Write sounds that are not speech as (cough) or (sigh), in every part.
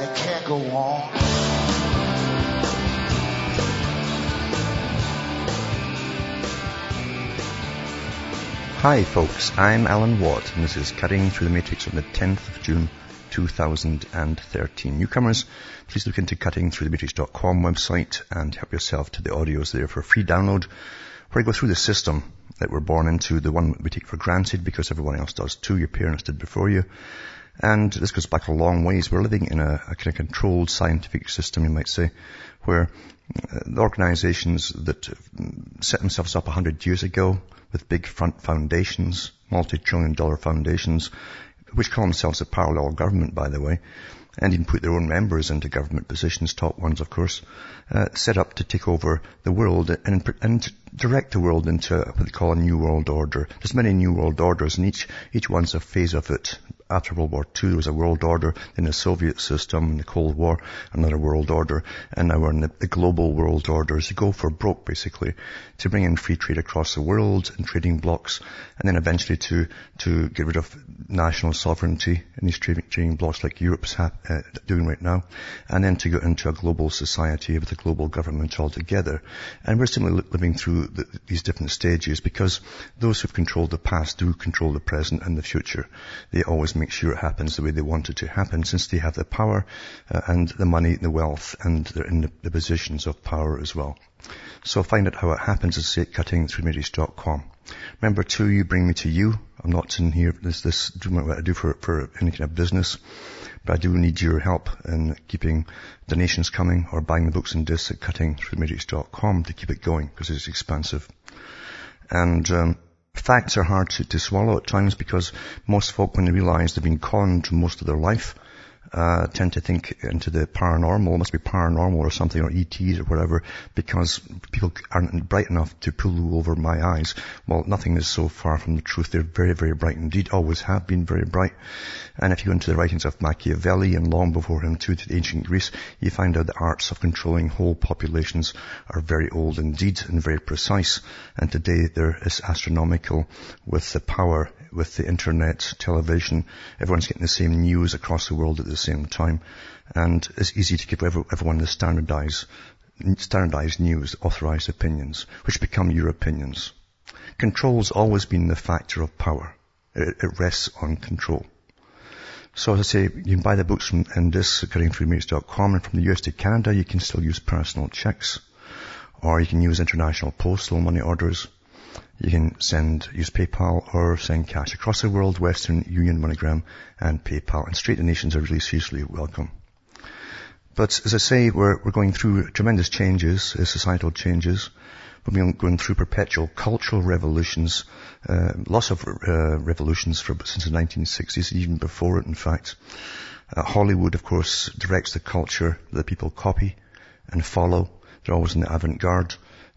and it can't go on. Hi folks, I'm Alan Watt and this is Cutting Through the Matrix on the 10th of June 2013. Newcomers, please look into cuttingthroughthematrix.com website and help yourself to the audios there for free download where you go through the system that we're born into, the one we take for granted because everyone else does too, your parents did before you. And this goes back a long ways. We're living in a, a kind of controlled scientific system, you might say, where uh, the organizations that set themselves up a hundred years ago with big front foundations, multi-trillion dollar foundations, which call themselves a parallel government, by the way, and even put their own members into government positions, top ones, of course, uh, set up to take over the world and, and direct the world into what they call a new world order. There's many new world orders, and each each one's a phase of it after World War II, there was a world order in the Soviet system, in the Cold War, another world order, and now we're in the, the global world order to go for broke, basically, to bring in free trade across the world and trading blocks, and then eventually to, to get rid of national sovereignty in these trading blocks like Europe's ha- uh, doing right now, and then to go into a global society with a global government altogether. And we're simply living through the, these different stages because those who've controlled the past do control the present and the future. They always make sure it happens the way they want it to happen since they have the power uh, and the money, the wealth, and they're in the, the, positions of power as well. So find out how it happens at cuttingthroughmatrix.com. Remember too, you bring me to you. I'm not in here, this, this, doing what I do for, for any kind of business, but I do need your help in keeping donations coming or buying the books and discs at cuttingthroughmatrix.com to keep it going because it's expensive. And, um, Facts are hard to, to swallow at times because most folk, when they realize they've been conned most of their life, uh, tend to think into the paranormal, it must be paranormal or something, or ETs or whatever, because people aren't bright enough to pull over my eyes. Well, nothing is so far from the truth. They're very, very bright indeed, always have been very bright. And if you go into the writings of Machiavelli and long before him too, to ancient Greece, you find out the arts of controlling whole populations are very old indeed and very precise. And today they're astronomical with the power with the internet, television, everyone's getting the same news across the world at the same time. And it's easy to give everyone the standardized, standardized news, authorized opinions, which become your opinions. Control's always been the factor of power. It, it rests on control. So as I say, you can buy the books from in this cuttingthroughmatrix.com and from the US to Canada, you can still use personal checks. Or you can use international postal money orders. You can send, use PayPal or send cash across the world, Western Union, MoneyGram and PayPal. And straight donations are really seriously welcome. But as I say, we're, we're going through tremendous changes, uh, societal changes. Been going through perpetual cultural revolutions, uh, lots of uh, revolutions for, since the 1960s, even before it, in fact. Uh, Hollywood, of course, directs the culture that people copy and follow. They're always in the avant-garde.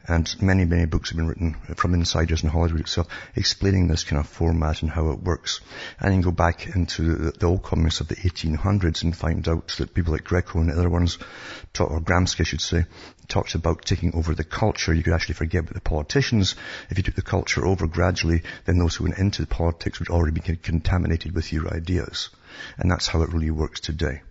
And many, many books have been written from insiders in Hollywood itself explaining this kind of format and how it works. And you can go back into the, the old comics of the 1800s and find out that people like Greco and other ones, talk, or Gramsci I should say, talked about taking over the culture. You could actually forget about the politicians. If you took the culture over gradually, then those who went into politics would already be contaminated with your ideas. And that's how it really works today.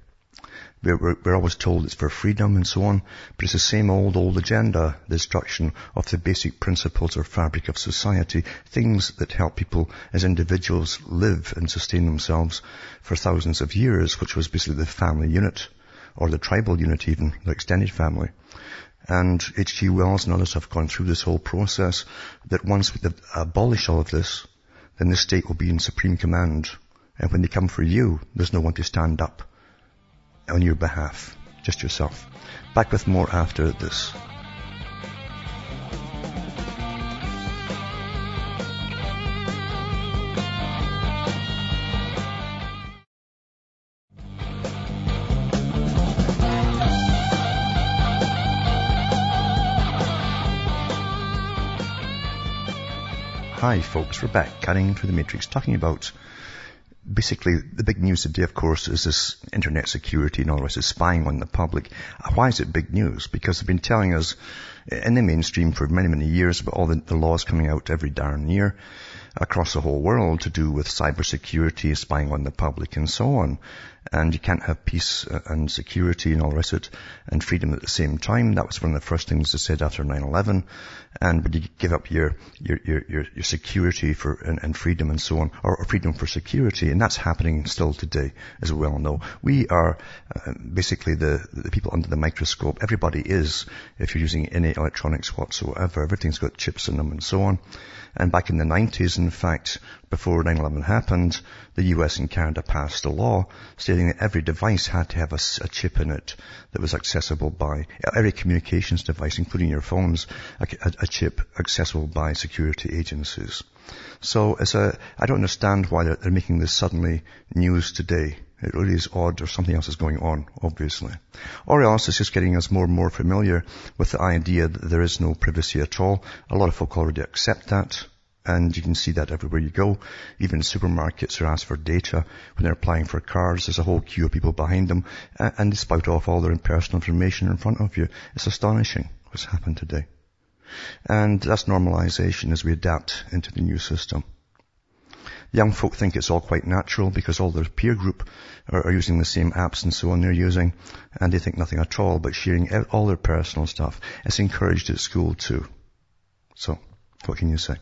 We're, we're, we're, always told it's for freedom and so on, but it's the same old, old agenda, the destruction of the basic principles or fabric of society, things that help people as individuals live and sustain themselves for thousands of years, which was basically the family unit, or the tribal unit even, the extended family. And H.G. Wells and others have gone through this whole process that once we abolish all of this, then the state will be in supreme command. And when they come for you, there's no one to stand up on your behalf, just yourself. Back with more after this. Hi folks, we're back, carrying through the matrix, talking about basically the big news today of course is this internet security and all this is spying on the public. Why is it big news? Because they've been telling us in the mainstream for many, many years about all the, the laws coming out every darn year across the whole world to do with cybersecurity, spying on the public and so on. And you can't have peace uh, and security and all the rest of it and freedom at the same time. That was one of the first things they said after 9-11. And would you give up your, your, your, your, security for, and, and, freedom and so on, or, or, freedom for security. And that's happening still today, as we well know. We are uh, basically the, the people under the microscope. Everybody is, if you're using any electronics whatsoever. Everything's got chips in them and so on. And back in the 90s, in fact, before 9-11 happened, the US and Canada passed a law stating that every device had to have a, a, chip in it that was accessible by, every communications device, including your phones, a, a chip accessible by security agencies. So it's a, I don't understand why they're, they're making this suddenly news today. It really is odd or something else is going on, obviously. Or else it's just getting us more and more familiar with the idea that there is no privacy at all. A lot of folk already accept that. And you can see that everywhere you go. Even supermarkets are asked for data when they're applying for cars. There's a whole queue of people behind them and they spout off all their personal information in front of you. It's astonishing what's happened today. And that's normalization as we adapt into the new system. Young folk think it's all quite natural because all their peer group are, are, using the same apps and so on they're using, and they think nothing at all but sharing all their personal stuff. It's encouraged at school too. So, what can you say?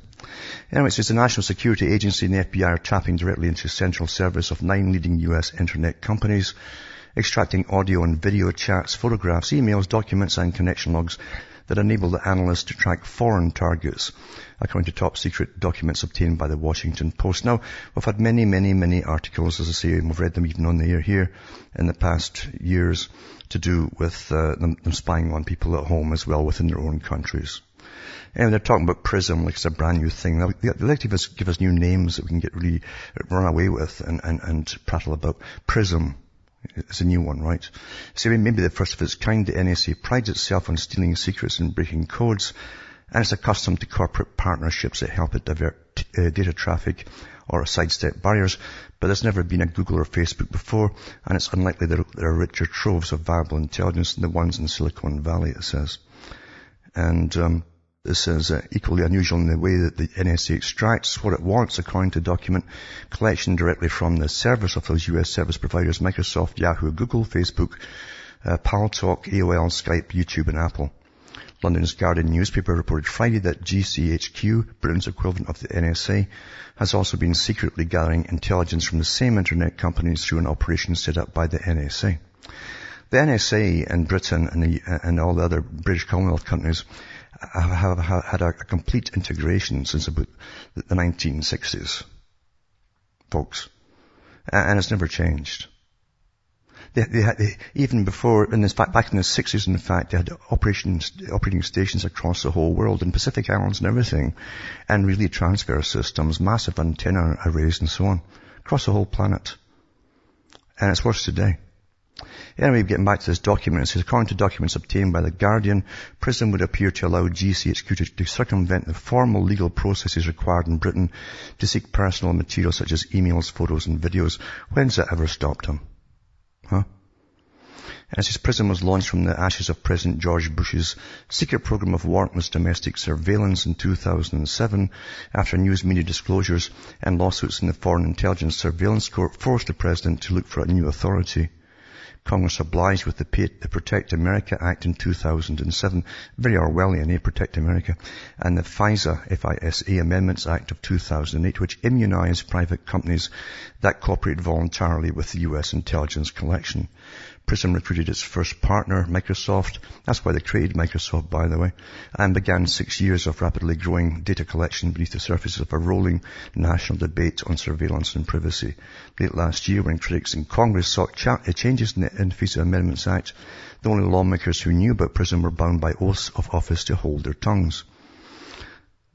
Anyway, it's the National Security Agency and the FBI are tapping directly into central servers of nine leading US internet companies, extracting audio and video chats, photographs, emails, documents, and connection logs that enable the analysts to track foreign targets, according to top secret documents obtained by the Washington Post. Now, we've had many, many, many articles, as I say, and we've read them even on the air here in the past years to do with uh, them, them spying on people at home as well within their own countries. And they're talking about PRISM like it's a brand new thing. They like to give us, give us new names that we can get really run away with and, and, and prattle about. PRISM it's a new one, right? So maybe the first of its kind, the NSA prides itself on stealing secrets and breaking codes, and it's accustomed to corporate partnerships that help it divert uh, data traffic or sidestep barriers, but there's never been a Google or Facebook before, and it's unlikely that there are richer troves of viable intelligence than the ones in Silicon Valley, it says. And um, this is uh, equally unusual in the way that the NSA extracts what it wants according to document collection directly from the servers of those US service providers, Microsoft, Yahoo, Google, Facebook, uh, Paltalk, AOL, Skype, YouTube, and Apple. London's Guardian newspaper reported Friday that GCHQ, Britain's equivalent of the NSA, has also been secretly gathering intelligence from the same internet companies through an operation set up by the NSA. The NSA in Britain and, the, and all the other British Commonwealth countries have, have had a, complete integration since about the 1960s, folks. And it's never changed. They, they had, they, even before, in fact, back in the 60s, in fact, they had operations, operating stations across the whole world, in Pacific Islands and everything, and relay transfer systems, massive antenna arrays and so on, across the whole planet. And it's worse today. Anyway, getting back to this document, it says, according to documents obtained by The Guardian, PRISM would appear to allow GCHQ to, to circumvent the formal legal processes required in Britain to seek personal material such as emails, photos and videos. When's that ever stopped them? Huh? And it says PRISM was launched from the ashes of President George Bush's secret program of warrantless domestic surveillance in 2007 after news media disclosures and lawsuits in the Foreign Intelligence Surveillance Court forced the president to look for a new authority. Congress obliged with the, Protect America Act in 2007, very Orwellian, eh, Protect America, and the FISA, F-I-S-A Amendments Act of 2008, which immunized private companies that cooperate voluntarily with the U.S. intelligence collection. Prism recruited its first partner, Microsoft. That's why they created Microsoft, by the way, and began six years of rapidly growing data collection beneath the surface of a rolling national debate on surveillance and privacy. Late last year, when critics in Congress sought uh, changes in the FISA Amendments Act, the only lawmakers who knew about PRISM were bound by oaths of office to hold their tongues.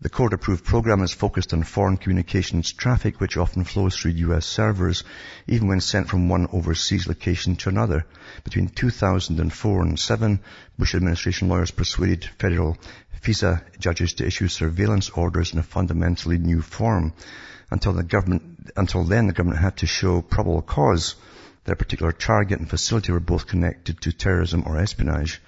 The court-approved program is focused on foreign communications traffic, which often flows through U.S. servers, even when sent from one overseas location to another. Between 2004 and 7, Bush administration lawyers persuaded federal FISA judges to issue surveillance orders in a fundamentally new form. Until the government, until then the government had to show probable cause that a particular target and facility were both connected to terrorism or espionage.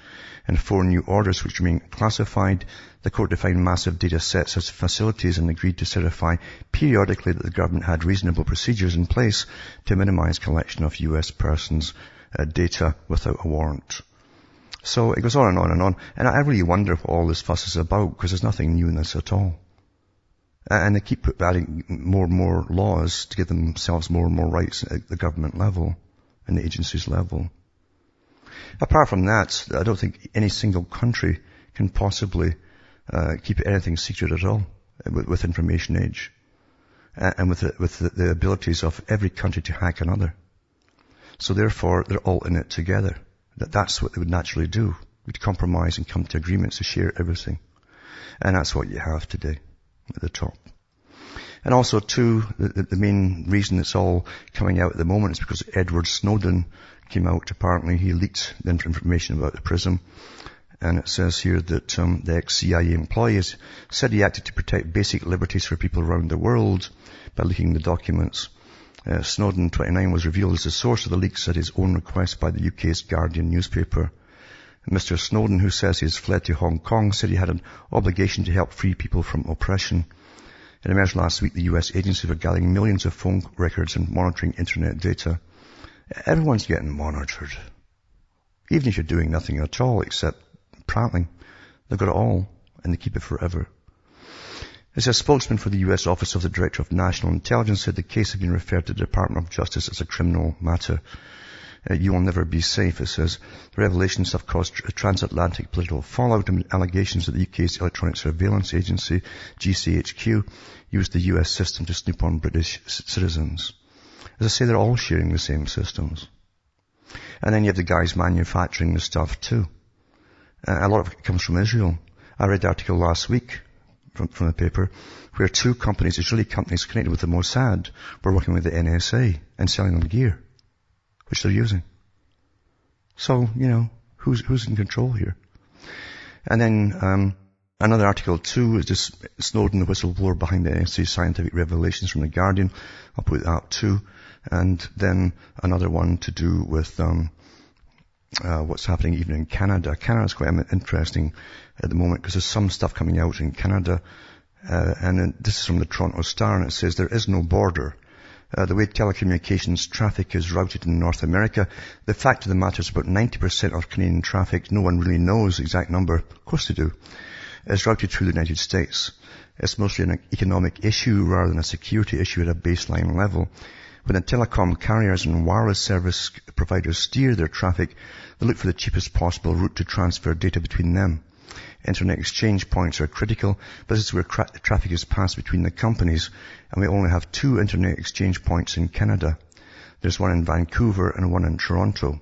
And four new orders which remain classified. The court defined massive data sets as facilities and agreed to certify periodically that the government had reasonable procedures in place to minimize collection of US persons' uh, data without a warrant. So it goes on and on and on. And I really wonder what all this fuss is about because there's nothing new in this at all. And they keep adding more and more laws to give themselves more and more rights at the government level and the agencies level. Apart from that, I don't think any single country can possibly uh, keep anything secret at all with, with information age and with, the, with the, the abilities of every country to hack another. So therefore, they're all in it together. That that's what they would naturally do. We'd compromise and come to agreements to share everything. And that's what you have today at the top. And also too, the, the, main reason it's all coming out at the moment is because Edward Snowden came out. Apparently he leaked the information about the PRISM. And it says here that um, the ex-CIA employees said he acted to protect basic liberties for people around the world by leaking the documents. Uh, Snowden 29 was revealed as the source of the leaks at his own request by the UK's Guardian newspaper. Mr. Snowden, who says he has fled to Hong Kong, said he had an obligation to help free people from oppression. It emerged last week the US agency for gathering millions of phone records and monitoring internet data. Everyone's getting monitored. Even if you're doing nothing at all except prattling, they've got it all and they keep it forever. As a spokesman for the U.S. Office of the Director of National Intelligence said the case had been referred to the Department of Justice as a criminal matter. Uh, you will never be safe, it says. The revelations have caused transatlantic political fallout and allegations that the UK's Electronic Surveillance Agency, GCHQ, used the US system to snoop on British citizens. As I say, they're all sharing the same systems. And then you have the guys manufacturing the stuff too. Uh, a lot of it comes from Israel. I read the article last week from, from the paper where two companies, Israeli companies connected with the Mossad, were working with the NSA and selling them gear, which they're using. So, you know, who's, who's in control here? And then, um, another article too is this Snowden, the whistleblower behind the NSA scientific revelations from the Guardian. I'll put that up too. And then another one to do with, um, uh, what's happening even in Canada. Canada is quite interesting at the moment because there's some stuff coming out in Canada. Uh, and this is from the Toronto Star and it says there is no border. Uh, the way telecommunications traffic is routed in North America, the fact of the matter is about 90% of Canadian traffic, no one really knows the exact number, of course they do, is routed through the United States. It's mostly an economic issue rather than a security issue at a baseline level. When the telecom carriers and wireless service providers steer their traffic, they look for the cheapest possible route to transfer data between them. Internet exchange points are critical, but this is where tra- traffic is passed between the companies, and we only have two internet exchange points in Canada. There's one in Vancouver and one in Toronto.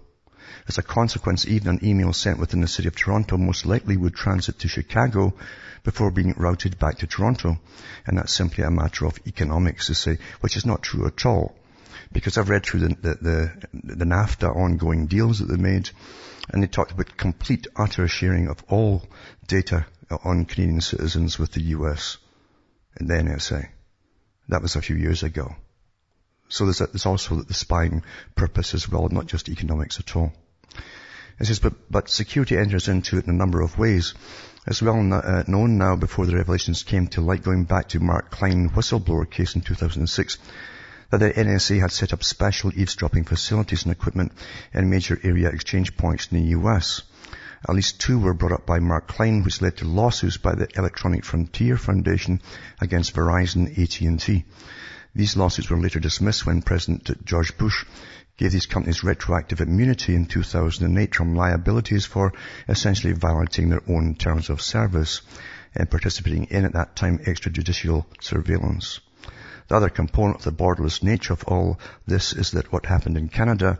As a consequence, even an email sent within the city of Toronto most likely would transit to Chicago before being routed back to Toronto. And that's simply a matter of economics to say, which is not true at all because I've read through the, the, the, the NAFTA ongoing deals that they made, and they talked about complete, utter sharing of all data on Canadian citizens with the US and the NSA. That was a few years ago. So there's, a, there's also the spying purpose as well, not just economics at all. It says, but, but security enters into it in a number of ways. It's well uh, known now before the revelations came to light going back to Mark Klein whistleblower case in 2006, that the NSA had set up special eavesdropping facilities and equipment in major area exchange points in the US. At least two were brought up by Mark Klein, which led to lawsuits by the Electronic Frontier Foundation against Verizon AT&T. These lawsuits were later dismissed when President George Bush gave these companies retroactive immunity in 2008 from liabilities for essentially violating their own terms of service and participating in, at that time, extrajudicial surveillance. The other component of the borderless nature of all this is that what happened in Canada,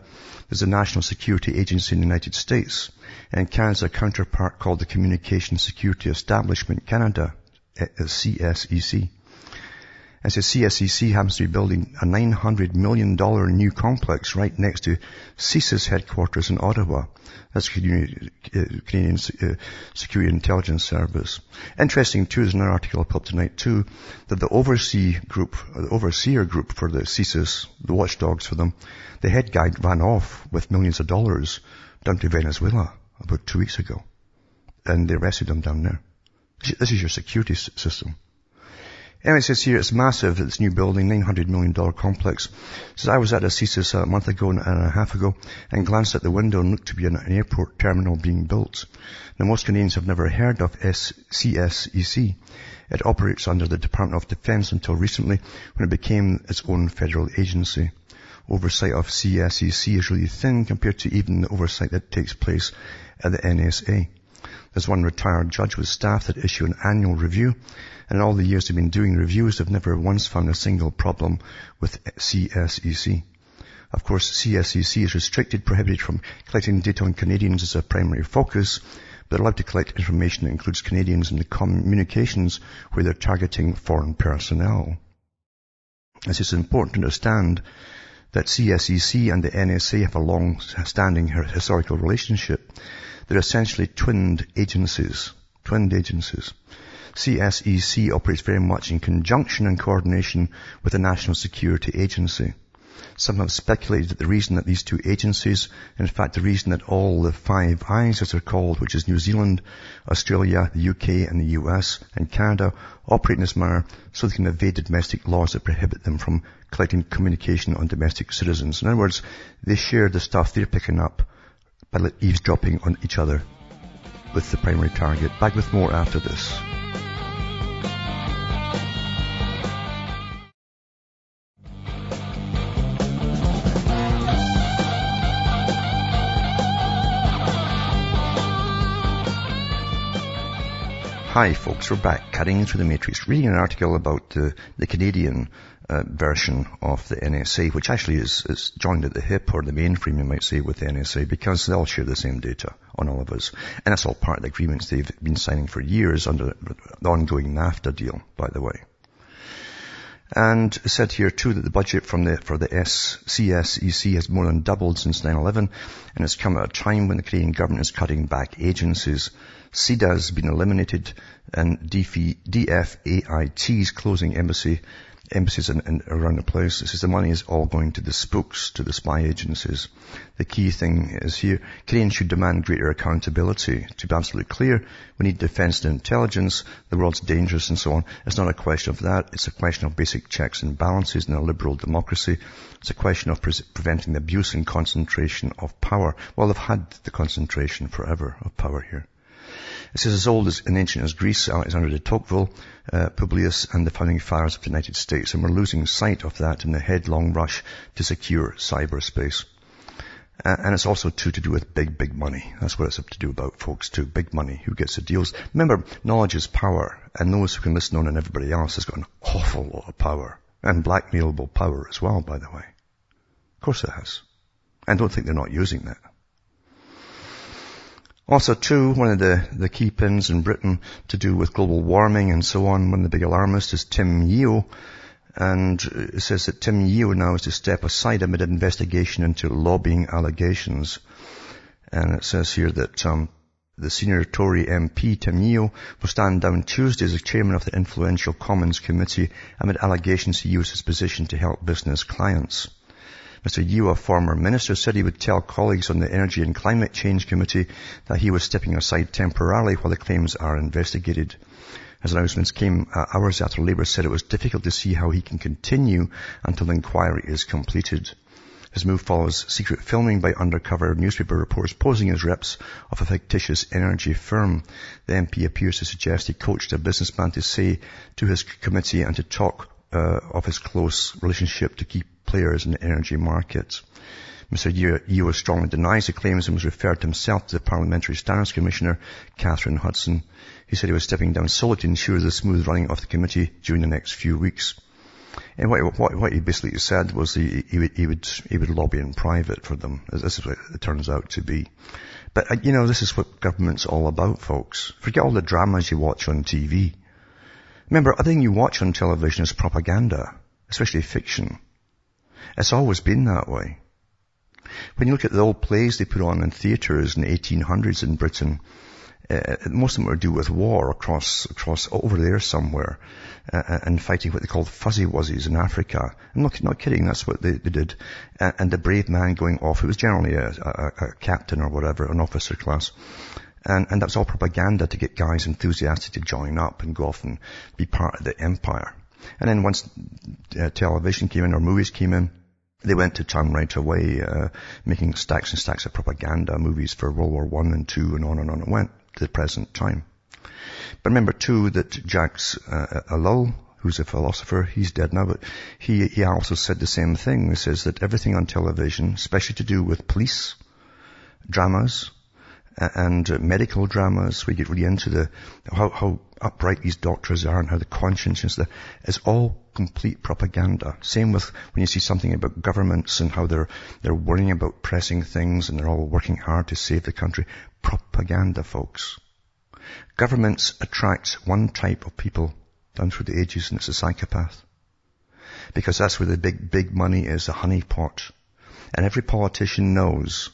is a national security agency in the United States, and Canada's counterpart called the Communication Security Establishment Canada, eh, eh, CSEC. As the CSEC happens to be building a $900 million new complex right next to CSIS headquarters in Ottawa. That's Canadian uh, Security Intelligence Service. Interesting too, there's another article I put up tonight too, that the oversee group, the overseer group for the CSIS, the watchdogs for them, the head guy ran off with millions of dollars down to Venezuela about two weeks ago. And they arrested him down there. This is your security system. Anyway, it says here it's massive, this new building, $900 million complex. It says I was at a CSIS a month ago and a half ago and glanced at the window and looked to be an, an airport terminal being built. Now most Canadians have never heard of CSEC. It operates under the Department of Defense until recently when it became its own federal agency. Oversight of CSEC is really thin compared to even the oversight that takes place at the NSA. There's one retired judge with staff that issue an annual review and in all the years they've been doing reviews, they've never once found a single problem with CSEC. Of course, CSEC is restricted, prohibited from collecting data on Canadians as a primary focus, but allowed to collect information that includes Canadians in the communications where they're targeting foreign personnel. It's just important to understand that CSEC and the NSA have a long-standing historical relationship. They're essentially twinned agencies, twinned agencies. CSEC operates very much in conjunction and coordination with the National Security Agency. Some have speculated that the reason that these two agencies, in fact the reason that all the five eyes as they're called, which is New Zealand, Australia, the UK and the US and Canada, operate in this manner so they can evade domestic laws that prohibit them from collecting communication on domestic citizens. In other words, they share the stuff they're picking up by eavesdropping on each other with the primary target. Back with more after this. Hi folks, we're back cutting through the matrix, reading an article about the, the Canadian uh, version of the NSA, which actually is, is joined at the hip or the mainframe, you might say, with the NSA because they all share the same data on all of us. And that's all part of the agreements they've been signing for years under the ongoing NAFTA deal, by the way. And said here too that the budget from the, for the CSEC has more than doubled since 9-11 and it's come at a time when the Canadian government is cutting back agencies CIDA has been eliminated and DFAIT's closing embassy, embassies in, around the place. This is the money is all going to the spooks, to the spy agencies. The key thing is here, Canadians should demand greater accountability. To be absolutely clear, we need defense and intelligence. The world's dangerous and so on. It's not a question of that. It's a question of basic checks and balances in a liberal democracy. It's a question of pre- preventing the abuse and concentration of power. Well, they've had the concentration forever of power here. It says as old as and ancient as Greece, Alexander de Tocqueville, uh, Publius, and the founding fathers of the United States, and we're losing sight of that in the headlong rush to secure cyberspace. Uh, and it's also too to do with big, big money. That's what it's up to do about, folks, too. Big money. Who gets the deals? Remember, knowledge is power, and those who can listen on and everybody else has got an awful lot of power. And blackmailable power as well, by the way. Of course it has. And don't think they're not using that. Also too, one of the, the key pins in Britain to do with global warming and so on, one of the big alarmists is Tim Yeo. And it says that Tim Yeo now is to step aside amid an investigation into lobbying allegations. And it says here that um, the senior Tory MP Tim Yeo will stand down Tuesday as chairman of the influential Commons Committee amid allegations he used his position to help business clients. Mr. Yeo, a former minister, said he would tell colleagues on the Energy and Climate Change Committee that he was stepping aside temporarily while the claims are investigated. His announcements came uh, hours after Labour said it was difficult to see how he can continue until the inquiry is completed. His move follows secret filming by undercover newspaper reporters posing as reps of a fictitious energy firm. The MP appears to suggest he coached a businessman to say to his committee and to talk uh, of his close relationship to key players in the energy markets. Mr. Yeo strongly denies the claims and was referred himself to the Parliamentary Standards Commissioner, Kathryn Hudson. He said he was stepping down solely to ensure the smooth running of the committee during the next few weeks. And what, what, what he basically said was he, he, would, he, would, he would lobby in private for them. This is what it turns out to be. But, uh, you know, this is what government's all about, folks. Forget all the dramas you watch on TV. Remember, everything you watch on television is propaganda, especially fiction. It's always been that way. When you look at the old plays they put on in theatres in the 1800s in Britain, uh, most of them were to do with war across, across over there somewhere, uh, and fighting what they called fuzzy wuzzies in Africa. I'm not, not kidding, that's what they, they did. Uh, and the brave man going off, it was generally a, a, a captain or whatever, an officer class. And, and that's all propaganda to get guys enthusiastic to join up and go off and be part of the empire. And then once uh, television came in or movies came in, they went to town right away, uh, making stacks and stacks of propaganda movies for World War One and Two and on and on it went to the present time. But remember too that Jacques uh, Ellul, who's a philosopher, he's dead now, but he, he also said the same thing. He says that everything on television, especially to do with police, dramas, and uh, medical dramas, we get really into the, how, how upright these doctors are and how the conscience is all complete propaganda. Same with when you see something about governments and how they're, they're worrying about pressing things and they're all working hard to save the country. Propaganda, folks. Governments attract one type of people down through the ages and it's a psychopath. Because that's where the big, big money is, the honeypot. And every politician knows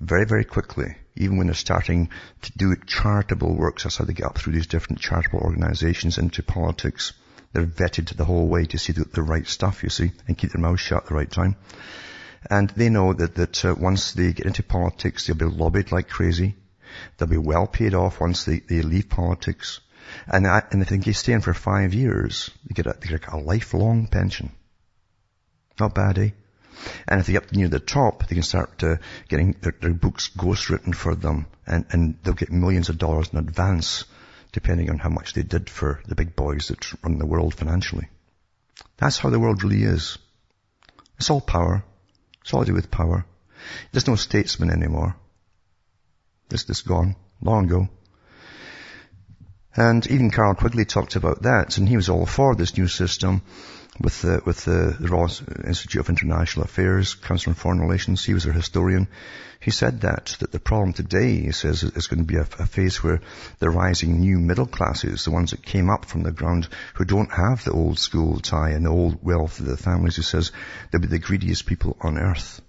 very, very quickly, even when they're starting to do charitable works, that's how they get up through these different charitable organizations into politics. They're vetted the whole way to see the, the right stuff, you see, and keep their mouth shut at the right time. And they know that, that uh, once they get into politics, they'll be lobbied like crazy. They'll be well paid off once they, they leave politics. And, I, and if they stay in for five years, they get a, they get a lifelong pension. Not bad, eh? And if they get near the top, they can start uh, getting their, their books ghostwritten for them, and, and they'll get millions of dollars in advance, depending on how much they did for the big boys that run the world financially. That's how the world really is. It's all power. It's all to do with power. There's no statesman anymore. This, is gone long ago. And even Carroll Quigley talked about that, and he was all for this new system with the, with the, the Royal Institute of International Affairs, Council on Foreign Relations. He was a historian. He said that, that the problem today, he says, is going to be a, a phase where the rising new middle classes, the ones that came up from the ground, who don't have the old school tie and the old wealth of the families, he says, they'll be the greediest people on earth.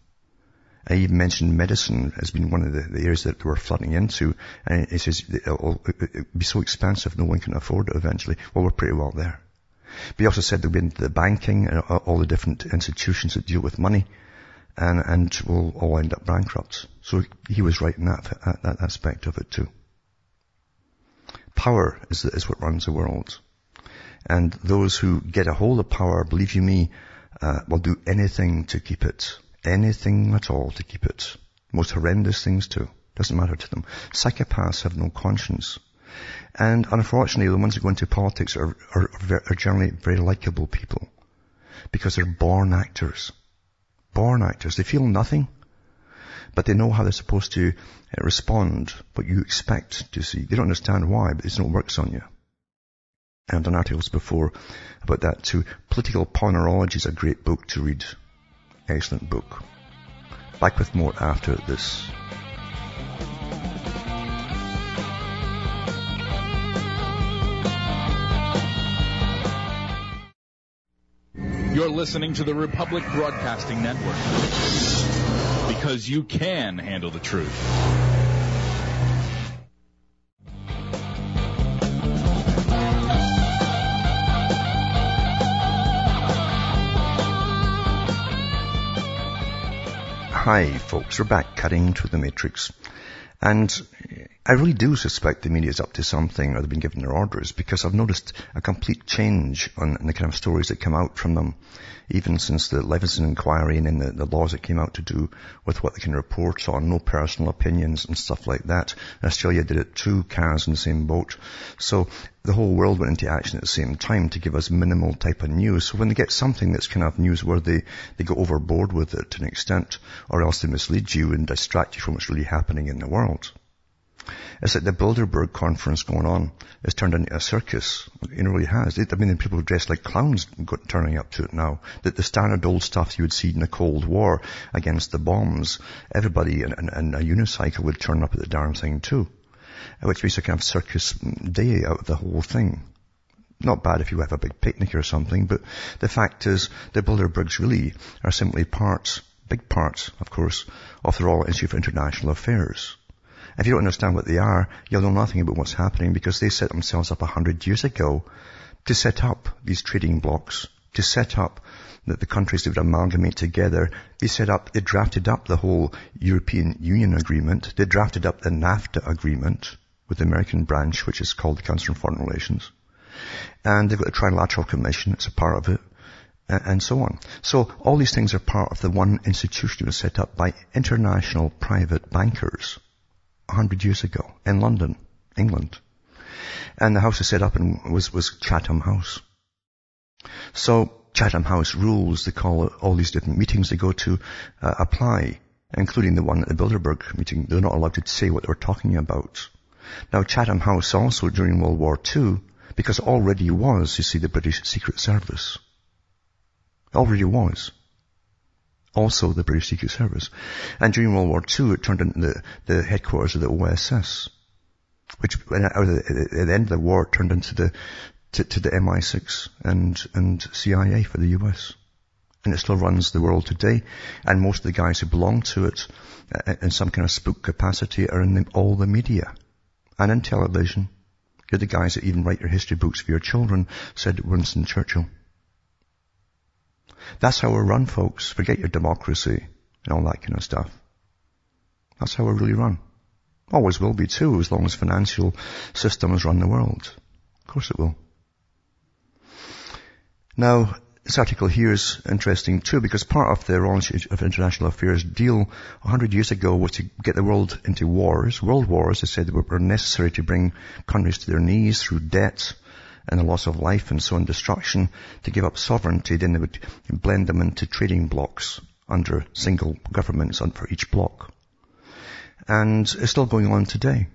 I even mentioned medicine as being one of the, the areas that we're flooding into. And he says it'll, it'll be so expensive no one can afford it eventually. Well, we're pretty well there. But he also said they'll be into the banking and all the different institutions that deal with money and, and we'll all end up bankrupt. So he was right in that, that aspect of it too. Power is, is what runs the world. And those who get a hold of power, believe you me, uh, will do anything to keep it. Anything at all to keep it. Most horrendous things too. Doesn't matter to them. Psychopaths have no conscience. And unfortunately, the ones who go into politics are, are, are generally very likable people. Because they're born actors. Born actors. They feel nothing. But they know how they're supposed to uh, respond, what you expect to see. They don't understand why, but it's not works on you. And done articles before about that too. Political Ponerology is a great book to read. Excellent book. Back with more after this. You're listening to the Republic Broadcasting Network. Because you can handle the truth. Hi folks, we're back cutting to the matrix. And I really do suspect the media is up to something or they've been given their orders because I've noticed a complete change on, the kind of stories that come out from them, even since the Leveson inquiry and then the, the, laws that came out to do with what they can report on, no personal opinions and stuff like that. Australia did it too, cars in the same boat. So the whole world went into action at the same time to give us minimal type of news. So when they get something that's kind of newsworthy, they go overboard with it to an extent, or else they mislead you and distract you from what's really happening in the world. It's like the Bilderberg conference going on has turned into a circus. It really has. It, I mean, people dressed like clowns turning up to it now. The, the standard old stuff you would see in the Cold War against the bombs, everybody in, in, in a unicycle would turn up at the darn thing too. Uh, which makes a kind of circus mm, day out of the whole thing. Not bad if you have a big picnic or something, but the fact is the Bilderbergs really are simply parts, big parts, of course, of the Royal Institute for International Affairs. If you don't understand what they are, you'll know nothing about what's happening because they set themselves up a hundred years ago to set up these trading blocks, to set up that the countries would amalgamate together. They set up, they drafted up the whole European Union agreement. They drafted up the NAFTA agreement with the American branch, which is called the Council on Foreign Relations. And they've got the Trilateral Commission, it's a part of it, and so on. So all these things are part of the one institution that was set up by international private bankers a hundred years ago in London, England. And the house was set up and was, was Chatham House. So Chatham House rules, they call all these different meetings they go to uh, apply, including the one at the Bilderberg meeting. They're not allowed to say what they're talking about. Now Chatham House also during World War II because already was, you see, the British Secret Service. Already was. Also the British Secret Service. And during World War II, it turned into the, the headquarters of the OSS. Which, at the end of the war, turned into the, to, to the MI6 and, and CIA for the US. And it still runs the world today. And most of the guys who belong to it, uh, in some kind of spook capacity, are in the, all the media and in television you're the guys that even write your history books for your children, said Winston Churchill. That's how we run, folks. Forget your democracy and all that kind of stuff. That's how we really run. Always will be too, as long as financial systems run the world. Of course it will. Now, this article here is interesting too because part of the Royal Institute of International Affairs deal 100 years ago was to get the world into wars. World wars, they said, were necessary to bring countries to their knees through debt and the loss of life and so on, destruction, to give up sovereignty. Then they would blend them into trading blocks under single governments for each block. And it's still going on today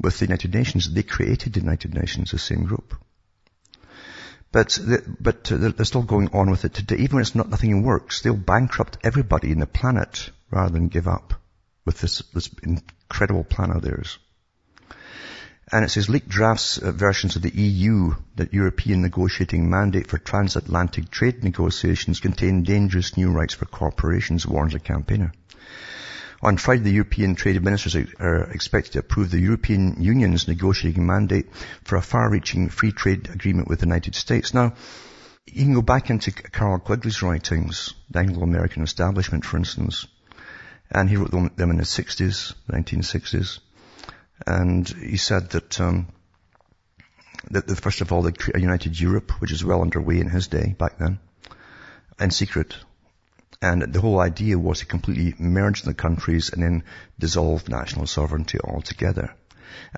with the United Nations. They created the United Nations, the same group. But, but they're still going on with it today. Even when it's not, nothing works, they'll bankrupt everybody in the planet rather than give up with this, this incredible plan of theirs. And it says leaked drafts uh, versions of the EU, the European negotiating mandate for transatlantic trade negotiations contain dangerous new rights for corporations, warns a campaigner. On Friday, the European trade ministers are expected to approve the European Union's negotiating mandate for a far-reaching free trade agreement with the United States. Now, you can go back into Carl Quigley's writings, the Anglo-American establishment, for instance, and he wrote them in the 60s, 1960s, and he said that, um, that, first of all, they create a united Europe, which is well underway in his day back then, in secret, and the whole idea was to completely merge the countries and then dissolve national sovereignty altogether.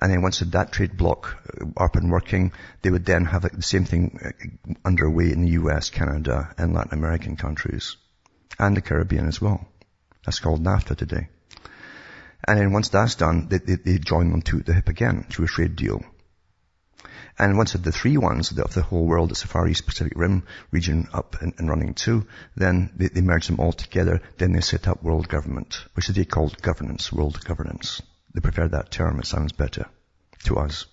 And then once that trade bloc uh, up and working, they would then have the same thing uh, underway in the US, Canada, and Latin American countries. And the Caribbean as well. That's called NAFTA today. And then once that's done, they, they, they join them to the hip again through a trade deal. And once the three ones of the whole world, the Far East Pacific Rim region up and, and running too, then they, they, merge them all together. Then they set up world government, which they called governance, world governance. They prefer that term. It sounds better to us.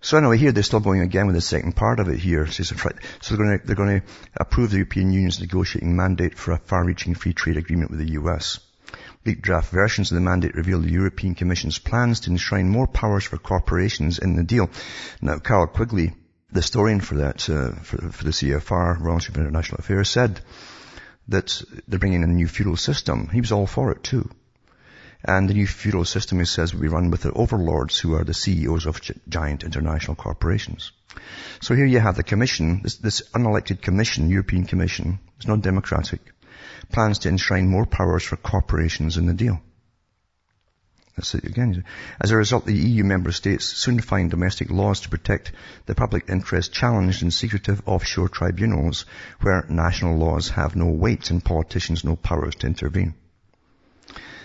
So anyway, here they're still going again with the second part of it here. So they're going to, they're going to approve the European Union's negotiating mandate for a far-reaching free trade agreement with the US. Leaked draft versions of the mandate reveal the European Commission's plans to enshrine more powers for corporations in the deal. Now, Carroll Quigley, the historian for that, uh, for, for, the CFR, Royal Institute of International Affairs, said that they're bringing in a new feudal system. He was all for it too. And the new feudal system, he says, will be run with the overlords who are the CEOs of giant international corporations. So here you have the commission, this, this unelected commission, European Commission, it's not democratic plans to enshrine more powers for corporations in the deal. That's it again. As a result, the EU member states soon find domestic laws to protect the public interest challenged in secretive offshore tribunals where national laws have no weight and politicians no powers to intervene.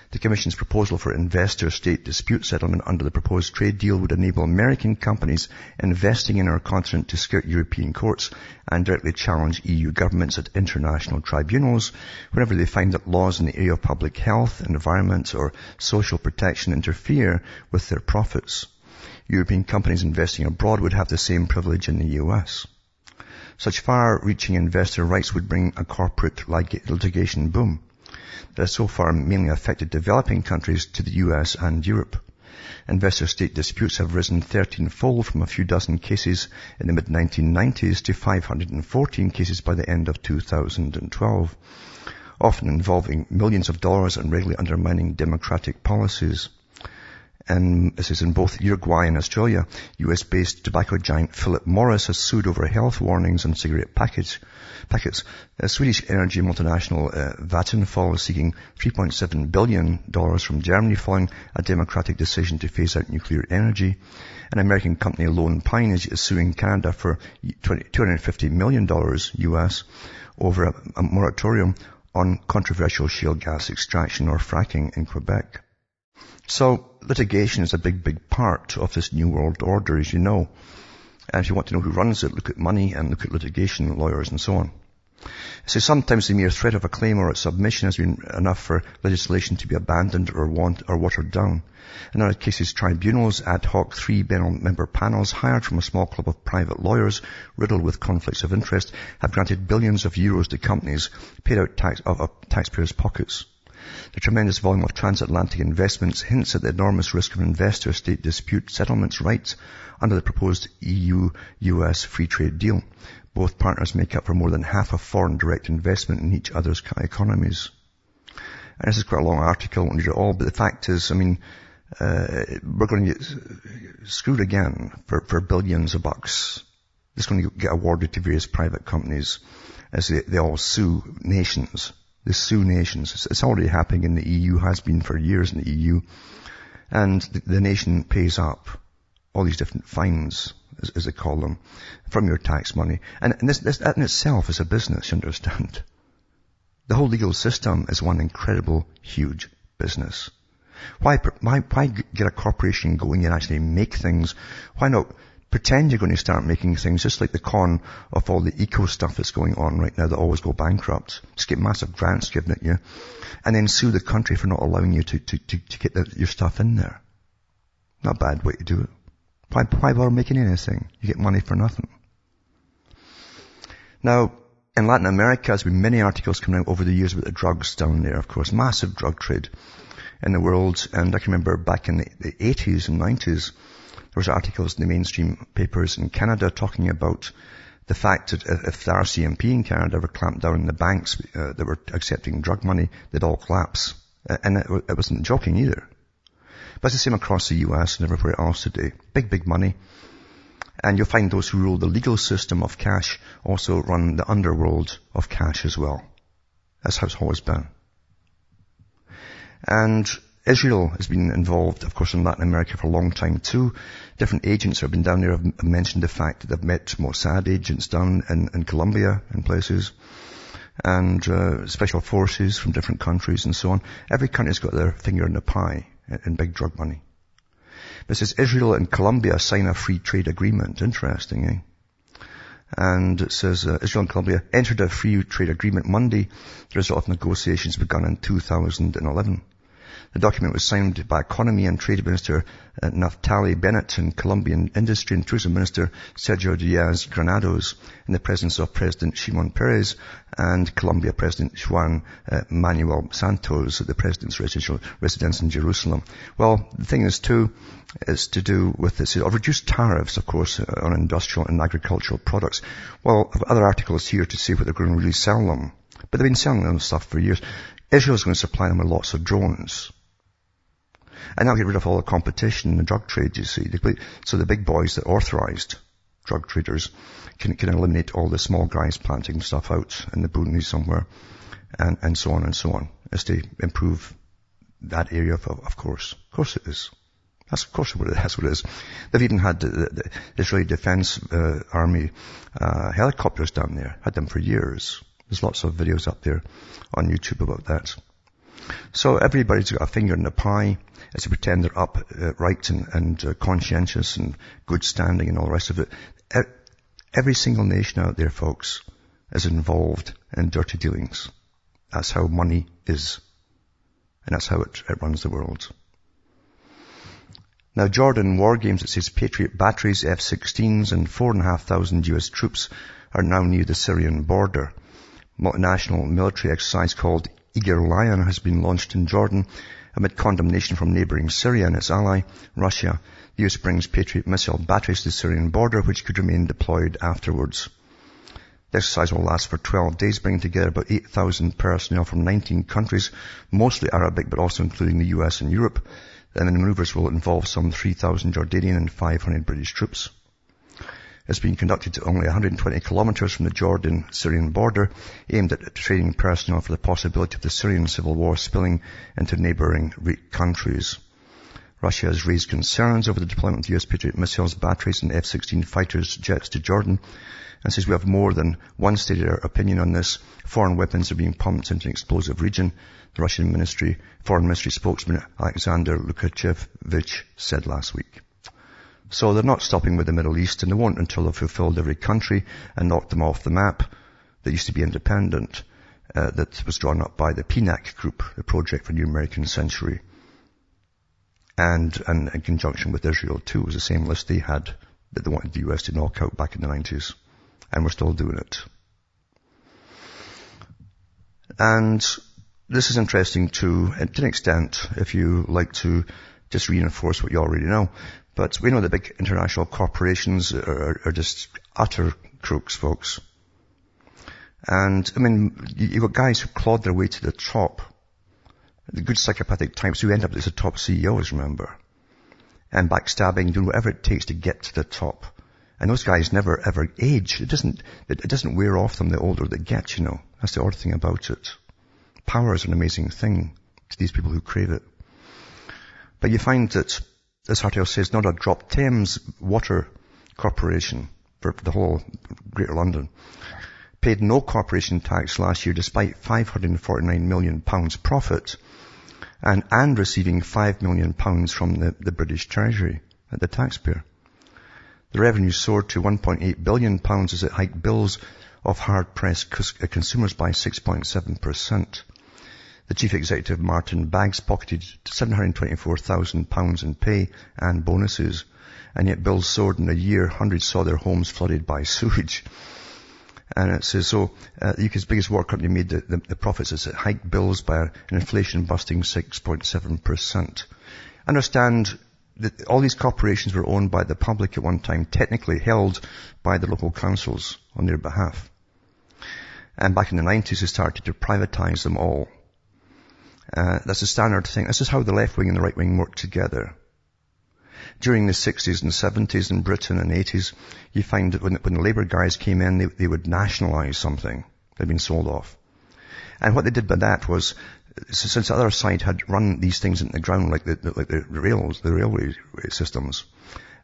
The Commission's proposal for investor-state dispute settlement under the proposed trade deal would enable American companies investing in our continent to skirt European courts and directly challenge EU governments at international tribunals whenever they find that laws in the area of public health, environment or social protection interfere with their profits. European companies investing abroad would have the same privilege in the US. Such far-reaching investor rights would bring a corporate litigation boom that has so far mainly affected developing countries to the US and Europe. Investor-state disputes have risen 13-fold from a few dozen cases in the mid-1990s to 514 cases by the end of 2012, often involving millions of dollars and regularly undermining democratic policies and this is in both Uruguay and Australia, US-based tobacco giant Philip Morris has sued over health warnings on cigarette package, packets. A Swedish energy multinational uh, Vattenfall is seeking $3.7 billion from Germany following a democratic decision to phase out nuclear energy. An American company, Lone Pine, is suing Canada for 20, $250 million US over a, a moratorium on controversial shale gas extraction or fracking in Quebec. So litigation is a big, big part of this new world order, as you know. And if you want to know who runs it, look at money and look at litigation, lawyers and so on. So sometimes the mere threat of a claim or a submission has been enough for legislation to be abandoned or want or watered down. In other cases, tribunals, ad hoc three-member panels hired from a small club of private lawyers riddled with conflicts of interest have granted billions of euros to companies paid out tax, of, of taxpayers' pockets. The tremendous volume of transatlantic investments hints at the enormous risk of investor-state dispute settlements rights under the proposed EU-US free trade deal. Both partners make up for more than half of foreign direct investment in each other's economies. And this is quite a long article, I won't read it all, but the fact is, I mean, uh, we're going to get screwed again for, for billions of bucks. It's going to get awarded to various private companies as they, they all sue nations the Sioux nations. It's already happening in the EU, has been for years in the EU. And the, the nation pays up all these different fines, as, as, they call them, from your tax money. And, and this, this, that in itself is a business, you understand. The whole legal system is one incredible, huge business. Why, why, why get a corporation going and actually make things? Why not pretend you're going to start making things just like the con of all the eco stuff that's going on right now that always go bankrupt. Just get massive grants given at you and then sue the country for not allowing you to, to, to, to get the, your stuff in there. Not a bad way to do it. Why, why bother making anything? You get money for nothing. Now, in Latin America, there's been many articles coming out over the years about the drugs down there, of course. Massive drug trade in the world. And I can remember back in the, the 80s and 90s, there was articles in the mainstream papers in Canada talking about the fact that if the RCMP in Canada were clamped down on the banks uh, that were accepting drug money, they'd all collapse. And it, it wasn't joking either. But it's the same across the US and everywhere else today. Big, big money. And you'll find those who rule the legal system of cash also run the underworld of cash as well. That's how it's always been. And Israel has been involved, of course, in Latin America for a long time too. Different agents have been down there have mentioned the fact that they've met Mossad agents down in, in Colombia and places, and uh, special forces from different countries and so on. Every country's got their finger in the pie in big drug money. This is Israel and Colombia sign a free trade agreement. Interesting, eh? And it says uh, Israel and Colombia entered a free trade agreement Monday, the result of negotiations begun in 2011. The document was signed by Economy and Trade Minister uh, Naftali Bennett and Colombian Industry and Tourism Minister Sergio Diaz Granados in the presence of President Shimon Peres and Colombia President Juan uh, Manuel Santos at the President's residence in Jerusalem. Well, the thing is too, is to do with this, of reduced tariffs, of course, uh, on industrial and agricultural products. Well, other articles here to see whether they're going to really sell them. But they've been selling them stuff for years. Israel's going to supply them with lots of drones. And that'll get rid of all the competition in the drug trade, you see. So the big boys that authorized drug traders can, can eliminate all the small guys planting stuff out in the boonies somewhere and, and so on and so on as they improve that area of, of course. Of course it is. That's of course what it, (laughs) that's what it is. They've even had the, the Israeli Defense uh, Army uh, helicopters down there. Had them for years. There's lots of videos up there on YouTube about that. So everybody's got a finger in the pie as they pretend they're upright uh, and, and uh, conscientious and good standing and all the rest of it. Every single nation out there, folks, is involved in dirty dealings. That's how money is. And that's how it, it runs the world. Now Jordan War Games, it says Patriot batteries, F-16s and 4,500 US troops are now near the Syrian border. Multinational military exercise called Eager Lion has been launched in Jordan amid condemnation from neighboring Syria and its ally, Russia. The US brings Patriot missile batteries to the Syrian border, which could remain deployed afterwards. The exercise will last for 12 days, bringing together about 8,000 personnel from 19 countries, mostly Arabic, but also including the US and Europe, and the maneuvers will involve some 3,000 Jordanian and 500 British troops. It's being conducted to only 120 kilometers from the Jordan-Syrian border, aimed at training personnel for the possibility of the Syrian civil war spilling into neighboring countries. Russia has raised concerns over the deployment of US Patriot missiles, batteries and F-16 fighters jets to Jordan and says we have more than one stated our opinion on this. Foreign weapons are being pumped into an explosive region. The Russian Ministry, Foreign Ministry spokesman Alexander Lukashevich said last week. So they're not stopping with the Middle East and they won't until they've fulfilled every country and knocked them off the map that used to be independent, uh, that was drawn up by the PNAC group, the Project for New American Century. And, and in conjunction with Israel too, was the same list they had that they wanted the US to knock out back in the 90s. And we're still doing it. And this is interesting too, to an extent, if you like to just reinforce what you already know. But we know the big international corporations are, are just utter crooks, folks. And, I mean, you've got guys who clawed their way to the top. The good psychopathic types who end up as the top CEOs, remember. And backstabbing, doing whatever it takes to get to the top. And those guys never ever age. It doesn't, it doesn't wear off them the older they get, you know. That's the odd thing about it. Power is an amazing thing to these people who crave it. But you find that, as article says, not a drop Thames Water Corporation for the whole Greater London paid no corporation tax last year despite 549 million pounds profit and, and receiving 5 million pounds from the, the British Treasury, the taxpayer. The revenue soared to 1.8 billion pounds as it hiked bills of hard-pressed consumers by 6.7%. The chief executive, Martin Baggs, pocketed 724,000 pounds in pay and bonuses, and yet bills soared in a year. Hundreds saw their homes flooded by (laughs) sewage. And it says, so, uh, the UK's biggest water company made the, the, the profits as it hiked bills by an inflation busting 6.7%. Understand that all these corporations were owned by the public at one time, technically held by the local councils on their behalf. And back in the 90s, they started to privatize them all. Uh, that's a standard thing. This is how the left wing and the right wing work together. During the 60s and 70s in Britain and 80s, you find that when, when the Labour guys came in, they, they would nationalise something had been sold off. And what they did by that was since the other side had run these things into the ground like the, the like the rails, the railway systems,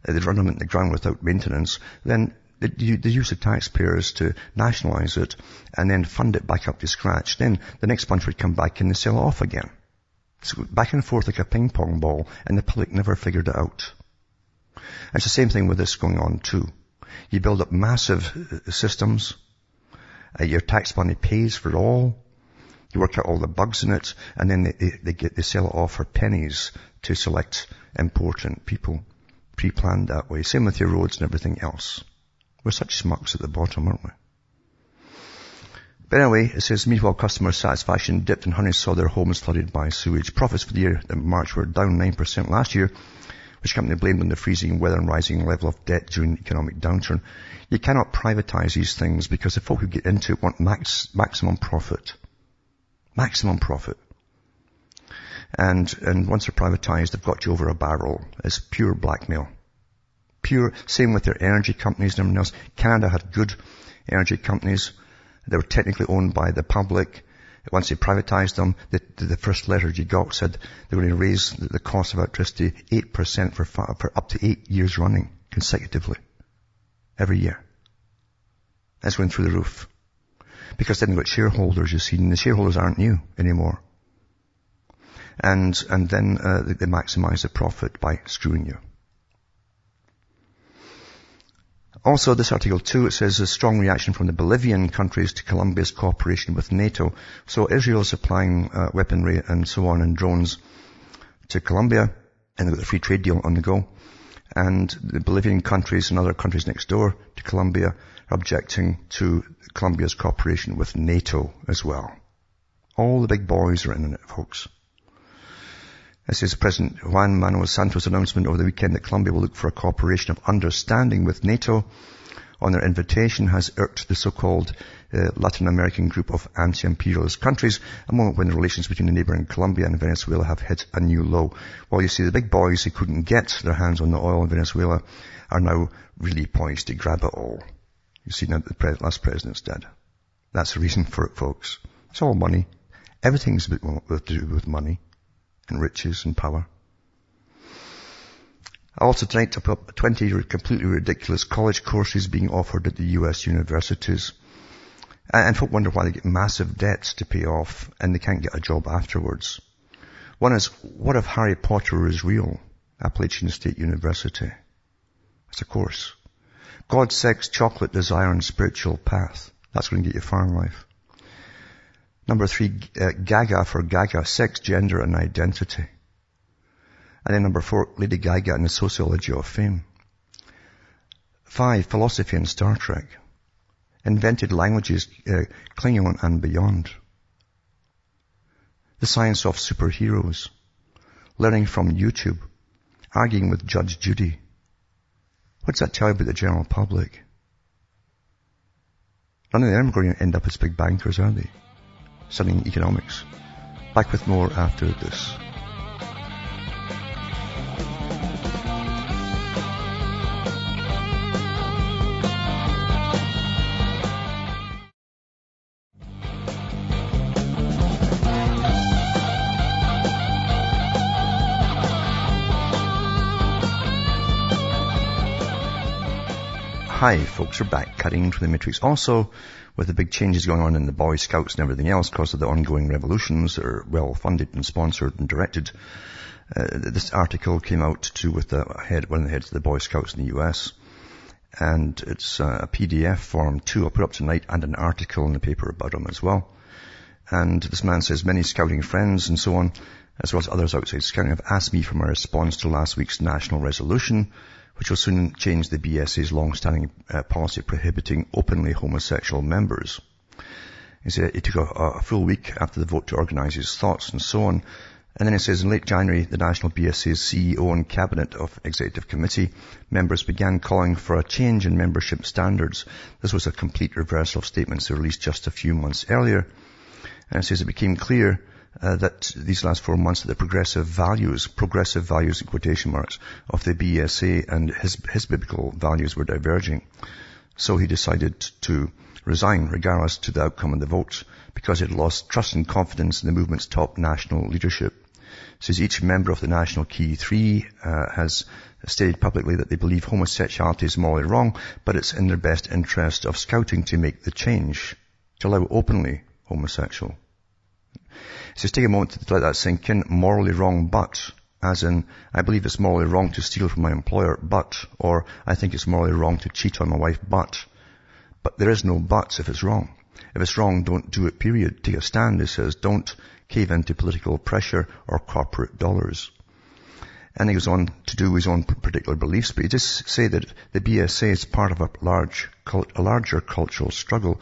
uh, they'd run them into the ground without maintenance, then they, they use of taxpayers to nationalise it and then fund it back up to scratch. Then the next bunch would come back and they sell off again. So back and forth like a ping pong ball and the public never figured it out. It's the same thing with this going on too. You build up massive uh, systems, uh, your tax money pays for it all, you work out all the bugs in it, and then they, they, get, they sell it off for pennies to select important people. Pre-planned that way. Same with your roads and everything else. We're such smucks at the bottom, aren't we? But anyway, it says, meanwhile, customer satisfaction dipped and hundreds saw their homes flooded by sewage. Profits for the year in March were down 9% last year, which company blamed on the freezing weather and rising level of debt during the economic downturn. You cannot privatize these things because the folk who get into it want max, maximum profit. Maximum profit. And, and once they're privatized, they've got you over a barrel. It's pure blackmail. Pure, same with their energy companies and everything else. Canada had good energy companies. They were technically owned by the public. Once they privatized them, the, the first letter you got said they were going to raise the cost of electricity 8% for, for up to eight years running consecutively. Every year. That's went through the roof. Because then you've got shareholders, you see, and the shareholders aren't you anymore. And, and then uh, they, they maximize the profit by screwing you. Also, this article too, it says a strong reaction from the Bolivarian countries to Colombia's cooperation with NATO. So Israel is supplying uh, weaponry and so on and drones to Colombia. and they've got the free trade deal on the go. And the Bolivarian countries and other countries next door to Colombia are objecting to Colombia's cooperation with NATO as well. All the big boys are in it, folks. This is President Juan Manuel Santos' announcement over the weekend that Colombia will look for a cooperation of understanding with NATO on their invitation has irked the so-called uh, Latin American group of anti-imperialist countries, a moment when the relations between the neighboring Colombia and Venezuela have hit a new low. While you see the big boys who couldn't get their hands on the oil in Venezuela are now really poised to grab it all. You see now that the pre- last president's dead. That's the reason for it, folks. It's all money. Everything's to do with money and riches and power. I also tonight, up 20 completely ridiculous college courses being offered at the US universities. And folk wonder why they get massive debts to pay off and they can't get a job afterwards. One is, what if Harry Potter is real? Appalachian State University. It's a course. God, sex, chocolate, desire, and spiritual path. That's going to get you far in life. Number three, uh, Gaga for Gaga, sex, gender, and identity. And then number four, Lady Gaga and the sociology of fame. Five, philosophy and Star Trek. Invented languages, uh, Klingon and beyond. The science of superheroes. Learning from YouTube. Arguing with Judge Judy. What's that tell you about the general public? None of them are going to end up as big bankers, are they? Studying economics. Back with more after this. Hi, folks we're back cutting through the matrix. Also, with the big changes going on in the Boy Scouts and everything else because of the ongoing revolutions that are well funded and sponsored and directed. Uh, this article came out too with the head, one of the heads of the Boy Scouts in the US. And it's uh, a PDF form too. I'll put up tonight and an article in the paper about him as well. And this man says many scouting friends and so on, as well as others outside scouting have asked me for my response to last week's national resolution which will soon change the BSA's long-standing uh, policy prohibiting openly homosexual members. He said it took a, a, full week after the vote to organize his thoughts and so on. And then it says in late January, the National BSA's CEO and Cabinet of Executive Committee members began calling for a change in membership standards. This was a complete reversal of statements released just a few months earlier. And it says it became clear uh, that these last four months that the progressive values, progressive values in quotation marks, of the BSA and his, his biblical values were diverging. So he decided to resign regardless to the outcome of the vote because he had lost trust and confidence in the movement's top national leadership. Says each member of the National Key Three uh, has stated publicly that they believe homosexuality is morally wrong, but it's in their best interest of scouting to make the change, to allow openly homosexual so just take a moment to let that sink in. Morally wrong, but, as in, I believe it's morally wrong to steal from my employer, but, or I think it's morally wrong to cheat on my wife, but. But there is no buts if it's wrong. If it's wrong, don't do it, period. Take a stand, he says. Don't cave into political pressure or corporate dollars. And he goes on to do his own particular beliefs, but he just say that the BSA is part of a large, a larger cultural struggle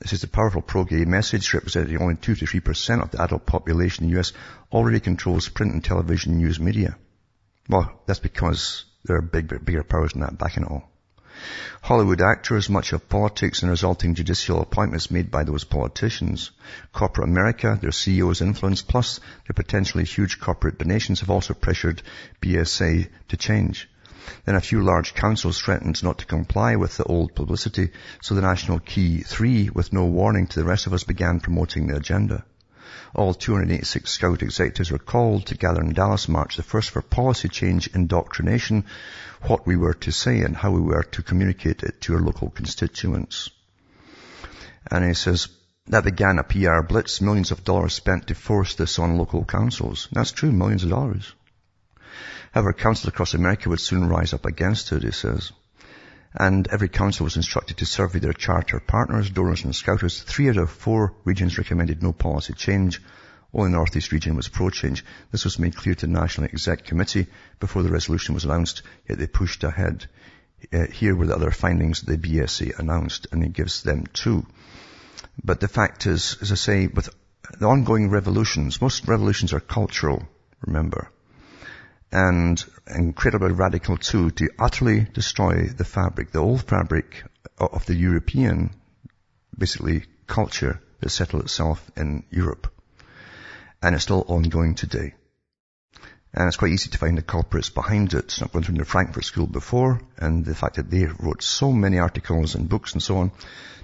this is a powerful pro-gay message representing only 2 to 3% of the adult population in the US already controls print and television news media. Well, that's because there are big, bigger powers than that backing it all. Hollywood actors, much of politics and resulting judicial appointments made by those politicians. Corporate America, their CEOs' influence, plus their potentially huge corporate donations have also pressured BSA to change. Then a few large councils threatened not to comply with the old publicity, so the National Key 3, with no warning to the rest of us, began promoting the agenda. All 286 Scout executives were called to gather in Dallas March the first for policy change indoctrination, what we were to say and how we were to communicate it to our local constituents. And he says, that began a PR blitz, millions of dollars spent to force this on local councils. That's true, millions of dollars. However, councils across America would soon rise up against it, he says. And every council was instructed to survey their charter partners, donors and scouters. Three out of four regions recommended no policy change. Only the Northeast region was pro-change. This was made clear to the National Exec Committee before the resolution was announced, yet they pushed ahead. Uh, here were the other findings the BSA announced, and it gives them two. But the fact is, as I say, with the ongoing revolutions, most revolutions are cultural, remember. And incredibly radical too, to utterly destroy the fabric, the old fabric of the European, basically, culture that settled itself in Europe. And it's still ongoing today. And it's quite easy to find the culprits behind it. I've gone through the Frankfurt School before, and the fact that they wrote so many articles and books and so on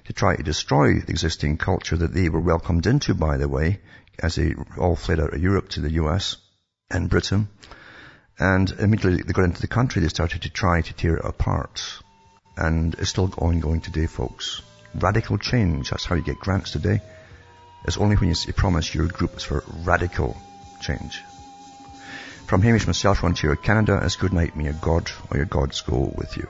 to try to destroy the existing culture that they were welcomed into, by the way, as they all fled out of Europe to the US and Britain. And immediately they got into the country, they started to try to tear it apart. And it's still ongoing today, folks. Radical change, that's how you get grants today. It's only when you promise your group is for radical change. From Hamish myself, Ontario, Canada, it's good night. May your God or your gods go with you.